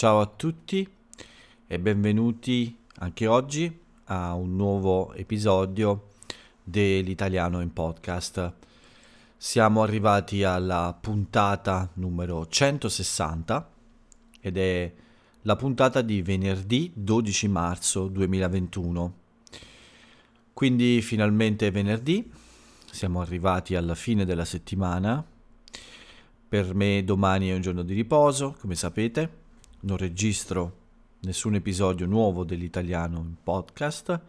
Ciao a tutti e benvenuti anche oggi a un nuovo episodio dell'Italiano in podcast. Siamo arrivati alla puntata numero 160 ed è la puntata di venerdì 12 marzo 2021. Quindi finalmente venerdì, siamo arrivati alla fine della settimana. Per me domani è un giorno di riposo, come sapete. Non registro nessun episodio nuovo dell'italiano in podcast.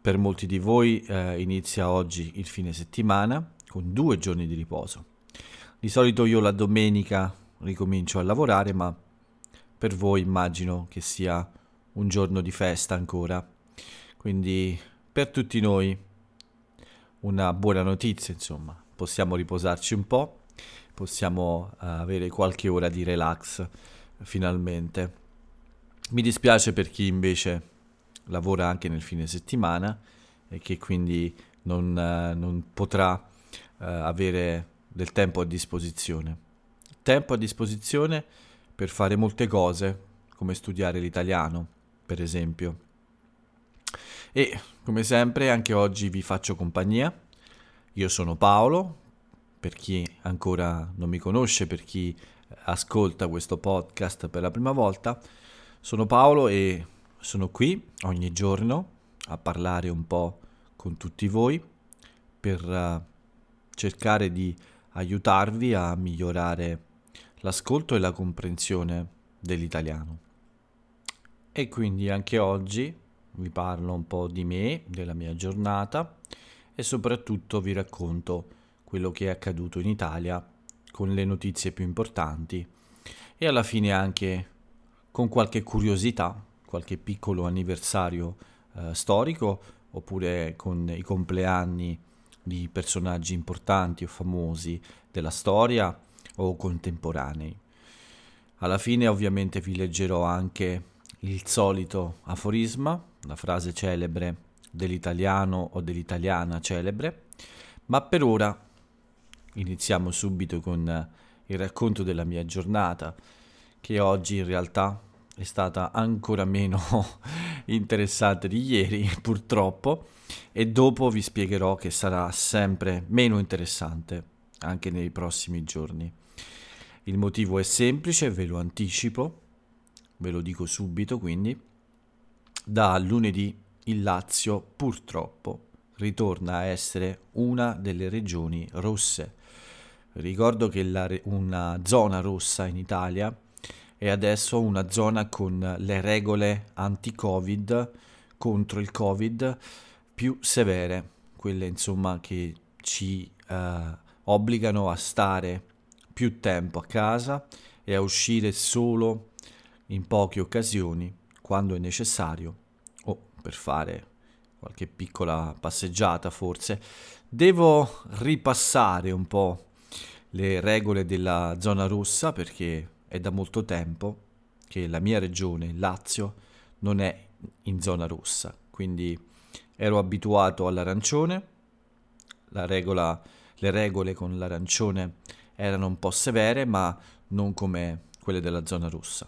Per molti di voi eh, inizia oggi il fine settimana con due giorni di riposo. Di solito io la domenica ricomincio a lavorare, ma per voi immagino che sia un giorno di festa ancora. Quindi per tutti noi una buona notizia, insomma, possiamo riposarci un po', possiamo uh, avere qualche ora di relax finalmente. Mi dispiace per chi invece lavora anche nel fine settimana e che quindi non, uh, non potrà uh, avere del tempo a disposizione. Tempo a disposizione per fare molte cose, come studiare l'italiano, per esempio. E come sempre anche oggi vi faccio compagnia. Io sono Paolo, per chi ancora non mi conosce, per chi ascolta questo podcast per la prima volta, sono Paolo e sono qui ogni giorno a parlare un po' con tutti voi per uh, cercare di aiutarvi a migliorare l'ascolto e la comprensione dell'italiano. E quindi anche oggi vi parlo un po' di me, della mia giornata e soprattutto vi racconto quello che è accaduto in Italia con le notizie più importanti e alla fine anche con qualche curiosità, qualche piccolo anniversario eh, storico oppure con i compleanni di personaggi importanti o famosi della storia o contemporanei. Alla fine ovviamente vi leggerò anche il solito aforisma, la frase celebre dell'italiano o dell'italiana celebre, ma per ora iniziamo subito con il racconto della mia giornata, che oggi in realtà è stata ancora meno interessante di ieri, purtroppo, e dopo vi spiegherò che sarà sempre meno interessante anche nei prossimi giorni. Il motivo è semplice, ve lo anticipo, ve lo dico subito quindi. Da lunedì il Lazio purtroppo ritorna a essere una delle regioni rosse. Ricordo che la, una zona rossa in Italia è adesso una zona con le regole anti-Covid contro il Covid più severe, quelle insomma che ci eh, obbligano a stare più tempo a casa e a uscire solo in poche occasioni quando è necessario o per fare qualche piccola passeggiata forse. Devo ripassare un po' le regole della zona rossa perché è da molto tempo che la mia regione, Lazio, non è in zona rossa, quindi ero abituato all'arancione, la regola, le regole con l'arancione erano un po' severe, ma non come quelle della zona rossa.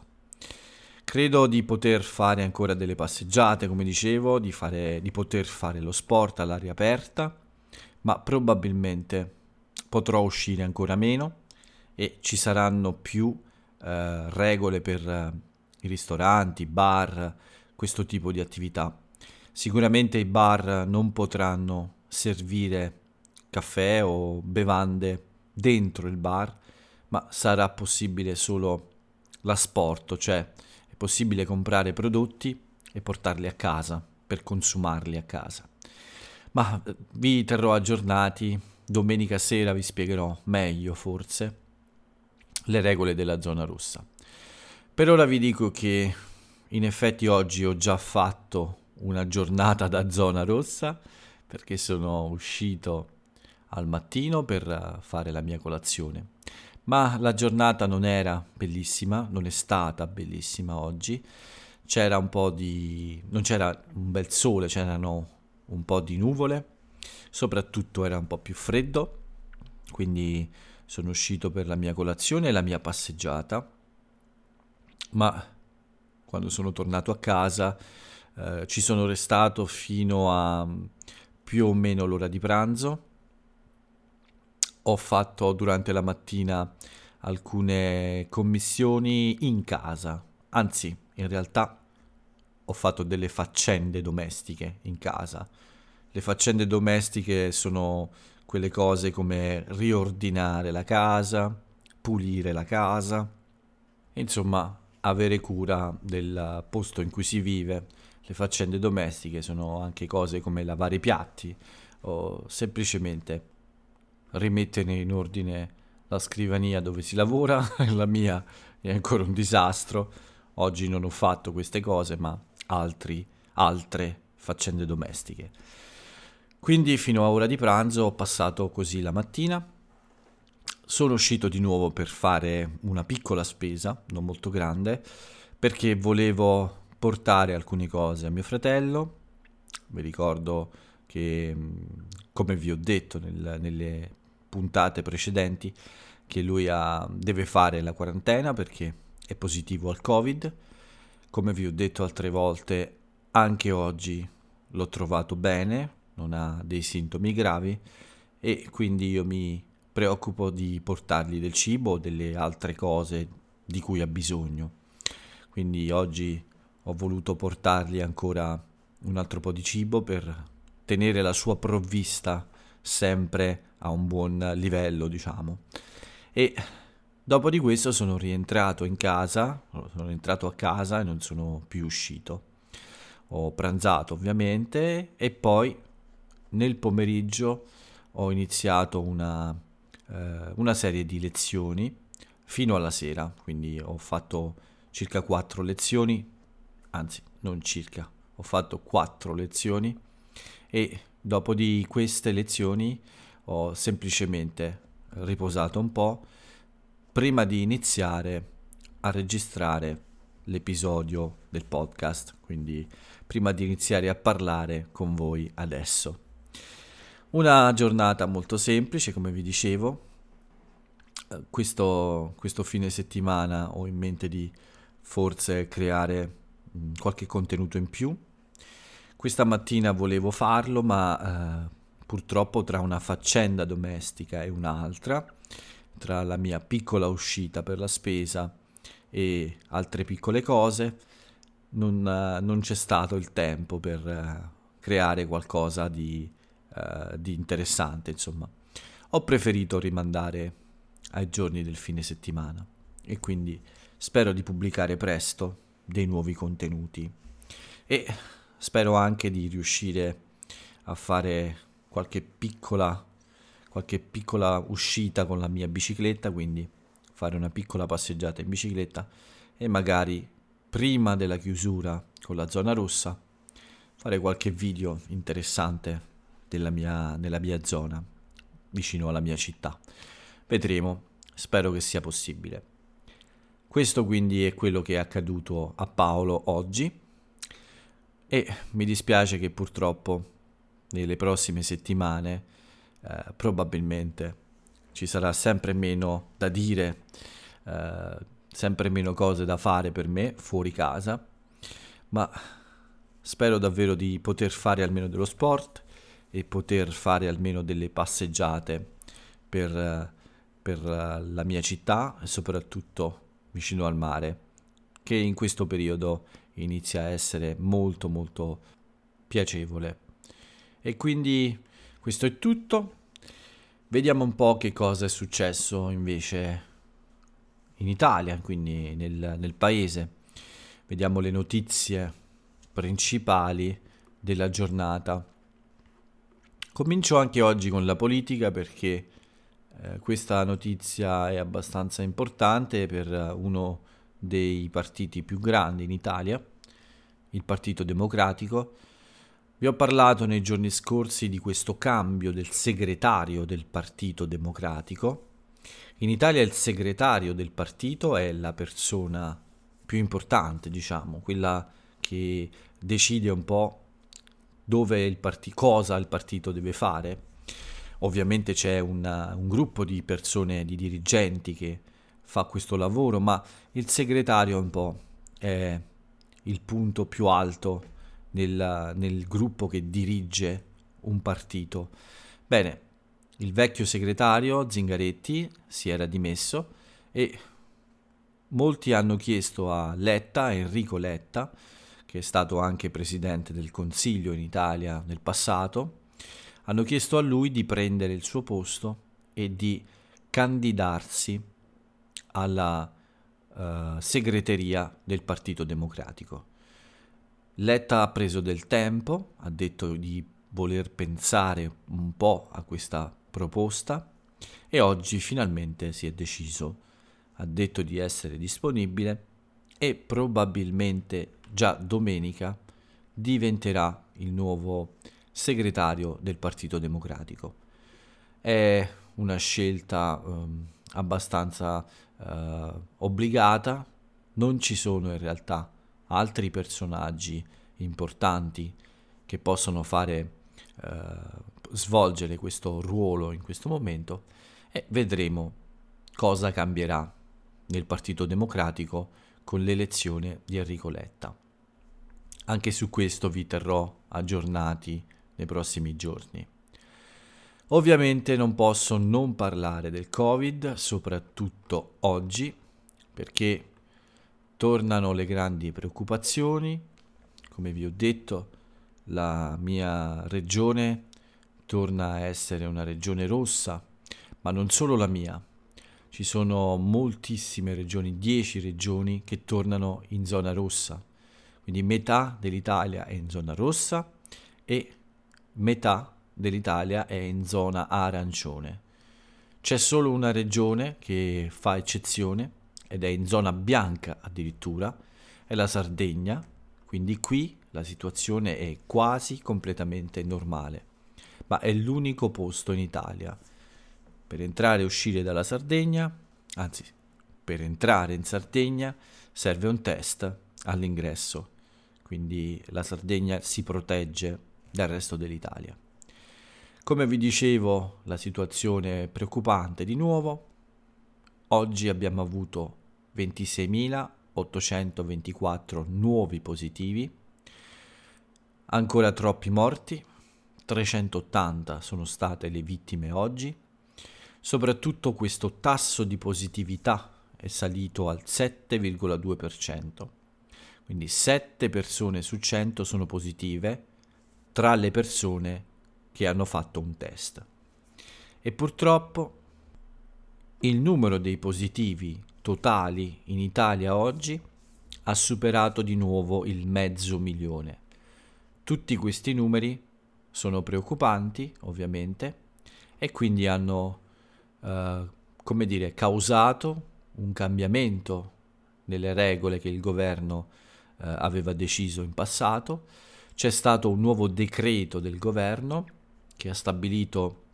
Credo di poter fare ancora delle passeggiate, come dicevo, di, fare, di poter fare lo sport all'aria aperta, ma probabilmente potrò uscire ancora meno e ci saranno più eh, regole per eh, i ristoranti, bar, questo tipo di attività. Sicuramente i bar non potranno servire caffè o bevande dentro il bar, ma sarà possibile solo l'asporto, cioè è possibile comprare prodotti e portarli a casa per consumarli a casa. Ma eh, vi terrò aggiornati, domenica sera vi spiegherò meglio forse le regole della zona rossa. Per ora vi dico che in effetti oggi ho già fatto una giornata da zona rossa perché sono uscito al mattino per eh, fare la mia colazione. Ma la giornata non era bellissima, non è stata bellissima oggi. C'era un po' di... non c'era un bel sole, c'erano un po' di nuvole, soprattutto era un po' più freddo, quindi sono uscito per la mia colazione e la mia passeggiata ma quando sono tornato a casa eh, ci sono restato fino a più o meno l'ora di pranzo. Ho fatto durante la mattina alcune commissioni in casa, anzi in realtà ho fatto delle faccende domestiche in casa. Le faccende domestiche sono quelle cose come riordinare la casa, pulire la casa, insomma avere cura del posto in cui si vive. Le faccende domestiche sono anche cose come lavare i piatti o semplicemente rimettere in ordine la scrivania dove si lavora, la mia è ancora un disastro. Oggi non ho fatto queste cose, ma altri, altre faccende domestiche. Quindi fino a ora di pranzo ho passato così la mattina. Sono uscito di nuovo per fare una piccola spesa, non molto grande, perché volevo portare alcune cose a mio fratello. Vi ricordo che, come vi ho detto nel, nelle puntate precedenti, che lui ha, deve fare la quarantena perché è positivo al Covid. Come vi ho detto altre volte, anche oggi l'ho trovato bene, non ha dei sintomi gravi e quindi io mi preoccupo di portargli del cibo o delle altre cose di cui ha bisogno. Quindi oggi ho voluto portargli ancora un altro po' di cibo per tenere la sua provvista sempre a un buon livello, diciamo. E dopo di questo sono rientrato in casa, sono rientrato a casa e non sono più uscito. Ho pranzato ovviamente e poi nel pomeriggio ho iniziato una, eh, una serie di lezioni fino alla sera, quindi ho fatto circa quattro lezioni, anzi non circa, ho fatto quattro lezioni e dopo di queste lezioni ho semplicemente riposato un po' prima di iniziare a registrare l'episodio del podcast, quindi prima di iniziare a parlare con voi adesso. Una giornata molto semplice, come vi dicevo. Eh, questo, questo fine settimana ho in mente di forse creare mm, qualche contenuto in più. Questa mattina volevo farlo, ma eh, purtroppo tra una faccenda domestica e un'altra, tra la mia piccola uscita per la spesa e altre piccole cose, non, uh, non c'è stato il tempo per uh, creare qualcosa di, uh, di interessante, insomma. Ho preferito rimandare ai giorni del fine settimana e quindi spero di pubblicare presto dei nuovi contenuti e spero anche di riuscire a fare qualche piccola, qualche piccola uscita con la mia bicicletta, quindi fare una piccola passeggiata in bicicletta e magari prima della chiusura con la zona rossa fare qualche video interessante mia, nella mia zona, vicino alla mia città. Vedremo, spero che sia possibile. Questo quindi è quello che è accaduto a Paolo oggi e mi dispiace che purtroppo nelle prossime settimane eh, probabilmente ci sarà sempre meno da dire, eh, sempre meno cose da fare per me fuori casa, ma spero davvero di poter fare almeno dello sport e poter fare almeno delle passeggiate per, per la mia città e soprattutto vicino al mare, che in questo periodo inizia a essere molto molto piacevole. E quindi questo è tutto. Vediamo un po' che cosa è successo invece in Italia, quindi nel, nel paese. Vediamo le notizie principali della giornata. Comincio anche oggi con la politica perché eh, questa notizia è abbastanza importante per uno dei partiti più grandi in Italia, il Partito Democratico, vi ho parlato nei giorni scorsi di questo cambio del segretario del Partito Democratico. In Italia il segretario del partito è la persona più importante, diciamo, quella che decide un po' dove il partito, cosa il partito deve fare. Ovviamente c'è una, un gruppo di persone, di dirigenti che fa questo lavoro, ma il segretario un po' è il punto più alto nel, nel gruppo che dirige un partito. Bene, il vecchio segretario Zingaretti si era dimesso e molti hanno chiesto a Letta, Enrico Letta, che è stato anche presidente del Consiglio in Italia nel passato, hanno chiesto a lui di prendere il suo posto e di candidarsi alla uh, segreteria del Partito Democratico. Letta ha preso del tempo, ha detto di voler pensare un po' a questa proposta e oggi finalmente si è deciso, ha detto di essere disponibile e probabilmente già domenica diventerà il nuovo segretario del Partito Democratico. È una scelta um, abbastanza uh, obbligata, non ci sono in realtà altri personaggi importanti che possono fare uh, svolgere questo ruolo in questo momento e vedremo cosa cambierà nel Partito Democratico con l'elezione di Enrico Letta. Anche su questo vi terrò aggiornati nei prossimi giorni. Ovviamente non posso non parlare del Covid, soprattutto oggi, perché tornano le grandi preoccupazioni. Come vi ho detto, la mia regione torna a essere una regione rossa, ma non solo la mia, ci sono moltissime regioni, 10 regioni che tornano in zona rossa. Quindi metà dell'Italia è in zona rossa e metà dell'Italia è in zona arancione. C'è solo una regione che fa eccezione ed è in zona bianca addirittura, è la Sardegna, quindi qui la situazione è quasi completamente normale, ma è l'unico posto in Italia per entrare e uscire dalla Sardegna, anzi, per entrare in Sardegna serve un test all'ingresso, quindi la Sardegna si protegge dal resto dell'Italia. Come vi dicevo, la situazione è preoccupante di nuovo. Oggi abbiamo avuto 26.824 nuovi positivi, ancora troppi morti, 380 sono state le vittime oggi Soprattutto questo tasso di positività è salito al 7,2%, quindi 7 persone su 100 sono positive tra le persone che hanno fatto un test. E purtroppo il numero dei positivi totali in Italia oggi ha superato di nuovo il mezzo milione. Tutti questi numeri sono preoccupanti, ovviamente, e quindi hanno eh, come dire, causato un cambiamento nelle regole che il governo uh, aveva deciso in passato. C'è stato un nuovo decreto del governo che ha stabilito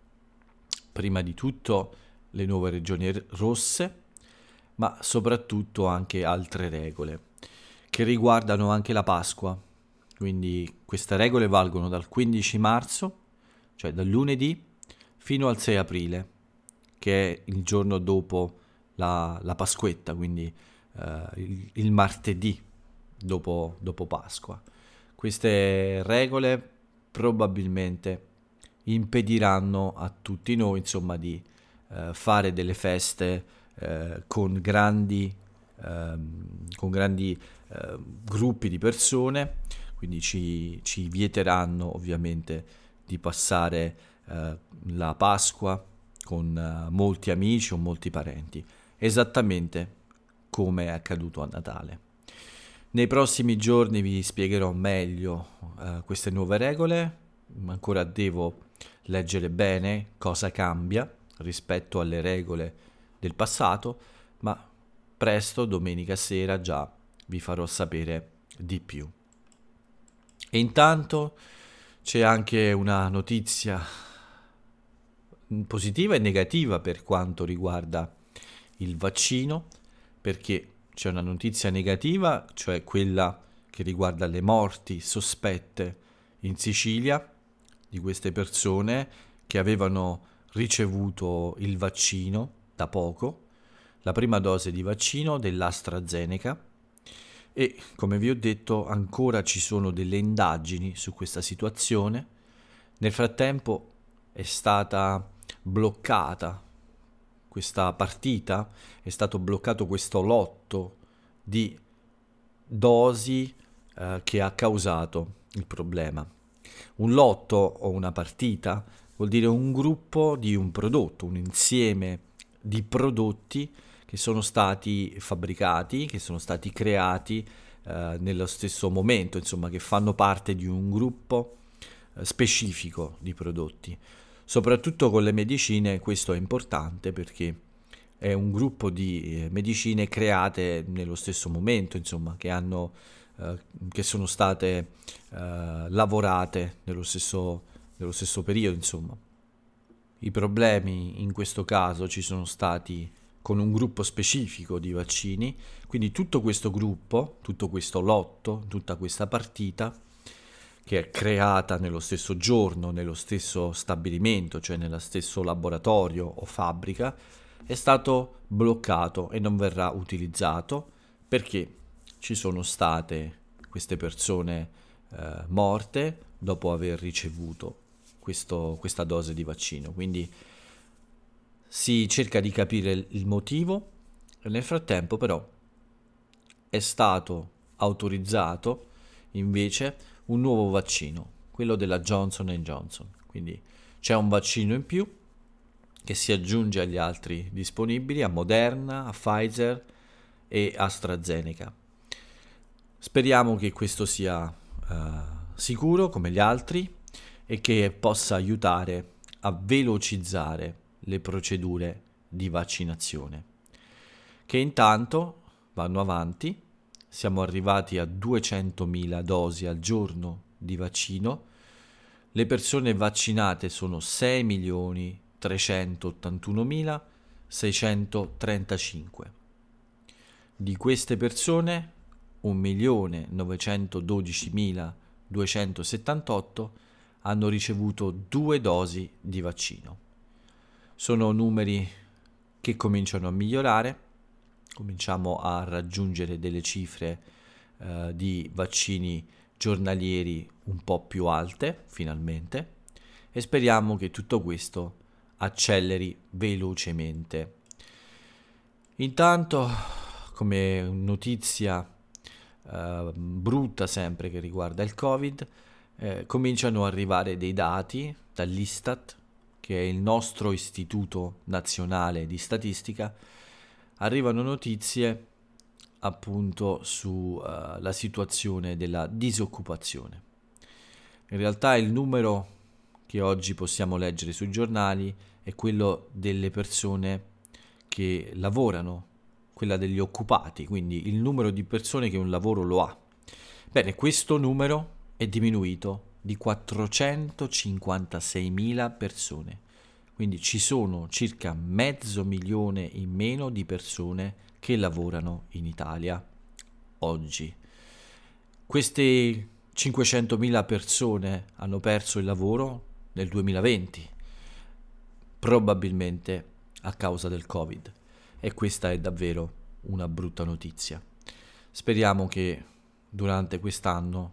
prima di tutto le nuove regioni rosse, ma soprattutto anche altre regole che riguardano anche la Pasqua. Quindi queste regole valgono dal 15 marzo, cioè dal lunedì, fino al 6 aprile che è il giorno dopo la, la Pasquetta, quindi eh, il, il, martedì dopo, dopo Pasqua. Queste regole probabilmente impediranno a tutti noi insomma di eh, fare delle feste eh, con grandi, ehm, con grandi eh, gruppi di persone quindi ci, ci, vieteranno ovviamente di passare eh, la Pasqua con uh, molti amici o molti parenti, esattamente come è accaduto a Natale. Nei prossimi giorni vi spiegherò meglio uh, queste nuove regole, ancora devo leggere bene cosa cambia rispetto alle regole del passato, ma presto, domenica sera, già vi farò sapere di più. E intanto c'è anche una notizia positiva e negativa per quanto riguarda il vaccino, perché c'è una notizia negativa, cioè quella che riguarda le morti sospette in Sicilia di queste persone che avevano ricevuto il vaccino da poco, la prima dose di vaccino dell'AstraZeneca, e come vi ho detto ancora ci sono delle indagini su questa situazione. Nel frattempo è stata bloccata questa partita, è stato bloccato questo lotto di dosi eh, che ha causato il problema. Un lotto o una partita vuol dire un gruppo di un prodotto, un insieme di prodotti che sono stati fabbricati, che sono stati creati eh, nello stesso momento, insomma, che fanno parte di un gruppo eh, specifico di prodotti. Soprattutto con le medicine questo è importante perché è un gruppo di eh, medicine create nello stesso momento, insomma, che, hanno, eh, che sono state eh, lavorate nello stesso, nello stesso periodo, insomma. I problemi in questo caso ci sono stati con un gruppo specifico di vaccini, quindi tutto questo gruppo, tutto questo lotto, tutta questa partita che è creata nello stesso giorno, nello stesso stabilimento, cioè nello stesso laboratorio o fabbrica, è stato bloccato e non verrà utilizzato perché ci sono state queste persone eh, morte dopo aver ricevuto questo, questa dose di vaccino. Quindi si cerca di capire il motivo nel frattempo però è stato autorizzato invece un nuovo vaccino, quello della Johnson Johnson. Quindi c'è un vaccino in più che si aggiunge agli altri disponibili, a Moderna, a Pfizer e AstraZeneca. Speriamo che questo sia uh, sicuro come gli altri e che possa aiutare a velocizzare le procedure di vaccinazione, che intanto vanno avanti, siamo arrivati a 200.000 dosi al giorno di vaccino, le persone vaccinate sono 6.381.635. Di queste persone 1.912.278 hanno ricevuto due dosi di vaccino. Sono numeri che cominciano a migliorare, cominciamo a raggiungere delle cifre eh, di vaccini giornalieri un po' più alte finalmente e speriamo che tutto questo acceleri velocemente. Intanto, come notizia eh, brutta sempre che riguarda il Covid, eh, cominciano ad arrivare dei dati dall'Istat, che è il nostro istituto nazionale di statistica, arrivano notizie appunto sulla uh, situazione della disoccupazione. In realtà il numero che oggi possiamo leggere sui giornali è quello delle persone che lavorano, quella degli occupati, quindi il numero di persone che un lavoro lo ha. Bene, questo numero è diminuito di 456.000 persone. Quindi ci sono circa mezzo milione in meno di persone che lavorano in Italia oggi. Queste 500.000 persone hanno perso il lavoro nel 2020, probabilmente a causa del Covid. E questa è davvero una brutta notizia. Speriamo che durante quest'anno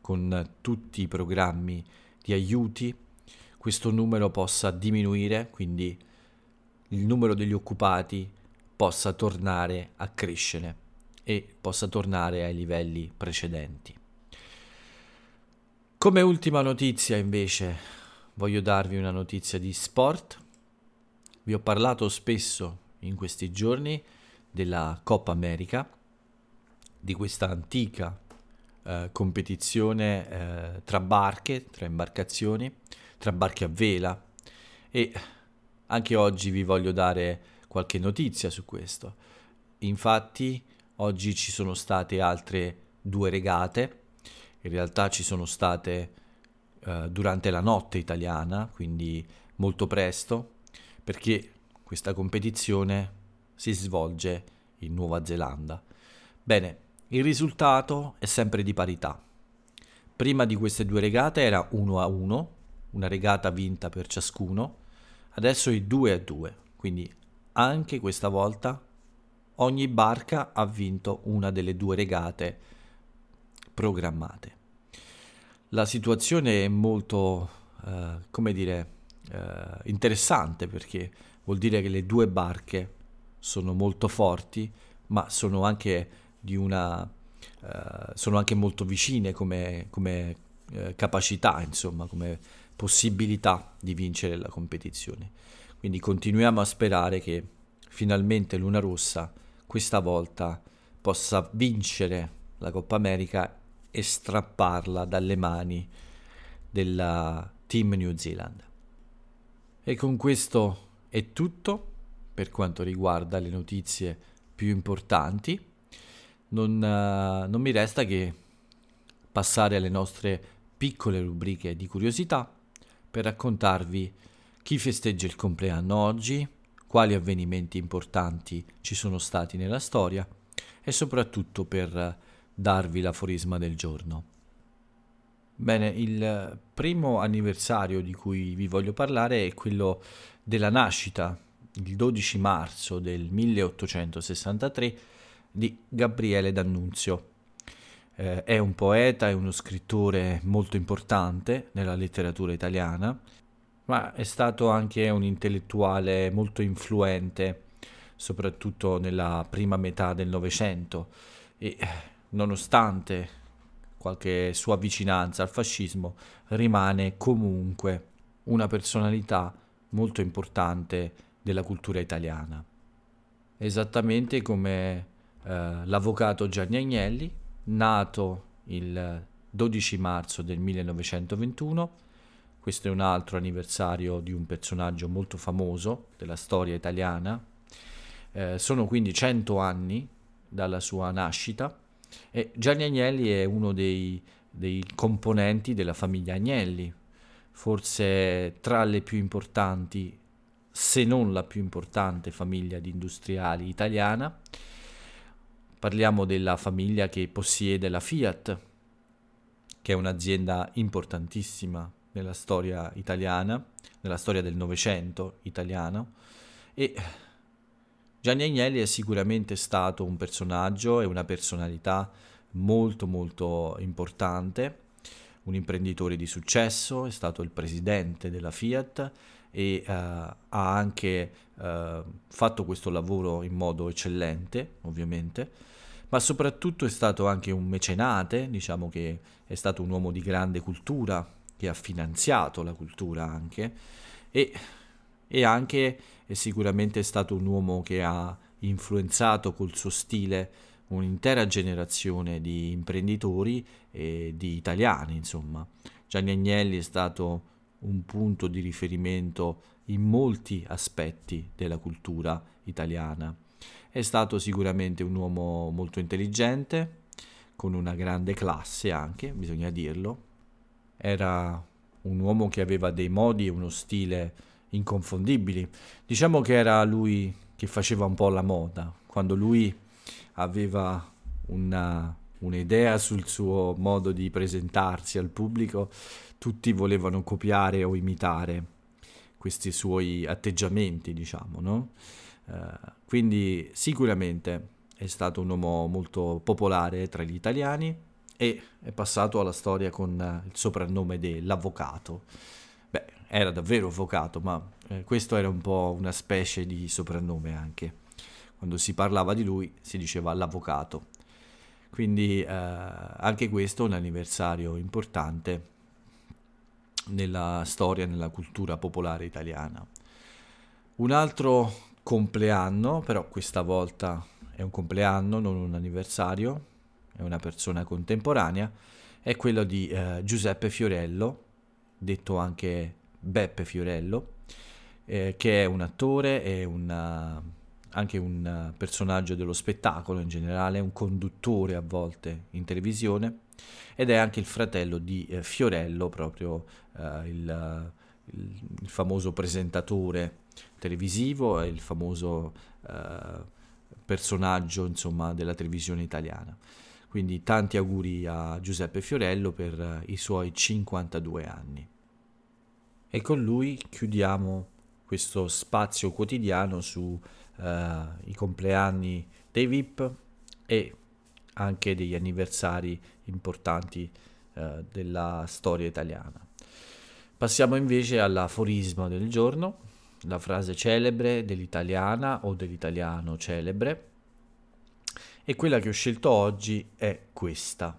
con tutti i programmi di aiuti questo numero possa diminuire, quindi il numero degli occupati possa tornare a crescere e possa tornare ai livelli precedenti. Come ultima notizia invece voglio darvi una notizia di sport. Vi ho parlato spesso in questi giorni della Coppa America, di questa antica eh, competizione eh, tra barche, tra imbarcazioni, tra barche a vela e anche oggi vi voglio dare qualche notizia su questo. Infatti oggi ci sono state altre due regate, in realtà ci sono state eh, durante la notte italiana, quindi molto presto, perché questa competizione si svolge in Nuova Zelanda. Bene, il risultato è sempre di parità. Prima di queste due regate era 1 a 1, una regata vinta per ciascuno, adesso è 2 a 2, quindi anche questa volta ogni barca ha vinto una delle due regate programmate. La situazione è molto, eh, come dire, eh, interessante perché vuol dire che le due barche sono molto forti, ma sono anche una Uh, sono anche molto vicine come, come uh, capacità, insomma, come possibilità di vincere la competizione. Quindi continuiamo a sperare che finalmente Luna Rossa questa volta possa vincere la Coppa America e strapparla dalle mani della Team New Zealand. E con questo è tutto per quanto riguarda le notizie più importanti. Non, uh, non mi resta che passare alle nostre piccole rubriche di curiosità per raccontarvi chi festeggia il compleanno oggi, quali avvenimenti importanti ci sono stati nella storia e soprattutto per darvi l'aforisma del giorno. Bene, il primo anniversario di cui vi voglio parlare è quello della nascita, il 12 marzo del 1863, di Gabriele D'Annunzio. Eh, è un poeta e uno scrittore molto importante nella letteratura italiana, ma è stato anche un intellettuale molto influente, soprattutto nella prima metà del Novecento e nonostante qualche sua vicinanza al fascismo, rimane comunque una personalità molto importante della cultura italiana. Esattamente come eh, l'avvocato Gianni Agnelli, nato il 12 marzo del 1921, questo è un altro anniversario di un personaggio molto famoso della storia italiana, eh, sono quindi 100 anni dalla sua nascita e Gianni Agnelli è uno dei, dei componenti della famiglia Agnelli, forse tra le più importanti, se non la più importante famiglia di industriali italiana. Parliamo della famiglia che possiede la Fiat, che è un'azienda importantissima nella storia italiana, nella storia del Novecento italiano, e Gianni Agnelli è sicuramente stato un personaggio e una personalità molto molto importante, un imprenditore di successo, è stato il presidente della Fiat e uh, ha anche uh, fatto questo lavoro in modo eccellente, ovviamente, ma soprattutto è stato anche un mecenate, diciamo che è stato un uomo di grande cultura, che ha finanziato la cultura anche, e e anche è sicuramente stato un uomo che ha influenzato col suo stile un'intera generazione di imprenditori e di italiani, insomma. Gianni Agnelli è stato un punto di riferimento in molti aspetti della cultura italiana. È stato sicuramente un uomo molto intelligente, con una grande classe anche, bisogna dirlo. Era un uomo che aveva dei modi e uno stile inconfondibili. Diciamo che era lui che faceva un po' la moda, quando lui aveva una, un'idea sul suo modo di presentarsi al pubblico, tutti volevano copiare o imitare questi suoi atteggiamenti, diciamo, no? Uh, quindi sicuramente è stato un uomo molto popolare tra gli italiani e è passato alla storia con il soprannome dell'avvocato Beh, era davvero avvocato, ma eh, questo era un po' una specie di soprannome anche. Quando si parlava di lui si diceva l'avvocato. Quindi eh, anche questo è un anniversario importante nella storia, nella cultura popolare italiana. Un altro compleanno, però questa volta è un compleanno, non un anniversario, è una persona contemporanea, è quello di eh, Giuseppe Fiorello, detto anche Beppe Fiorello, eh, che è un attore e una, anche un personaggio dello spettacolo in generale, un conduttore a volte in televisione ed è anche il fratello di eh, Fiorello, proprio eh, il, il, il, famoso presentatore televisivo e il famoso eh, personaggio insomma, della televisione italiana. Quindi tanti auguri a Giuseppe Fiorello per eh, i suoi 52 anni. E con lui chiudiamo questo spazio quotidiano sui uh, compleanni dei VIP e anche degli anniversari importanti eh, della storia italiana. Passiamo invece all'aforisma del giorno, la frase celebre dell'italiana o dell'italiano celebre. E quella che ho scelto oggi è questa.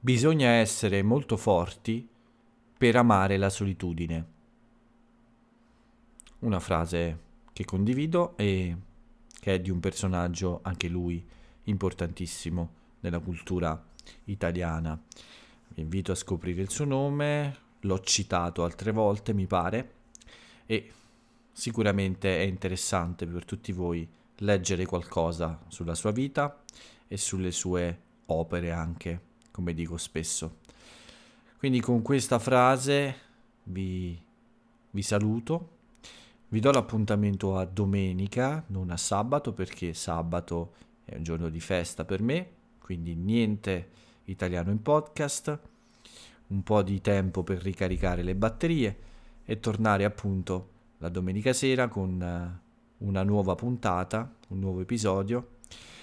Bisogna essere molto forti per amare la solitudine. Una frase che condivido e che è di un personaggio, anche lui, importantissimo nella cultura italiana. Vi invito a scoprire il suo nome, l'ho citato altre volte, mi pare, e sicuramente è interessante per tutti voi leggere qualcosa sulla sua vita e sulle sue opere anche, come dico spesso. Quindi con questa frase vi, vi saluto, vi do l'appuntamento a domenica, non a sabato, perché sabato è un giorno di festa per me, quindi niente italiano in podcast, un po' di tempo per ricaricare le batterie e tornare appunto la domenica sera con eh, una nuova puntata, un nuovo episodio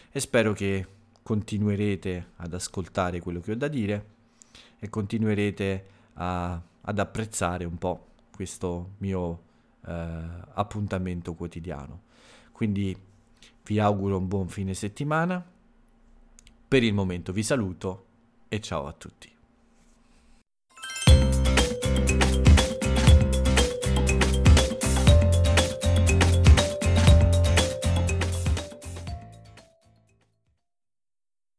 e spero che continuerete ad ascoltare quello che ho da dire e continuerete a, ad apprezzare un po' questo mio eh, appuntamento quotidiano. Quindi vi auguro un buon fine settimana. Per il momento vi saluto e ciao a tutti.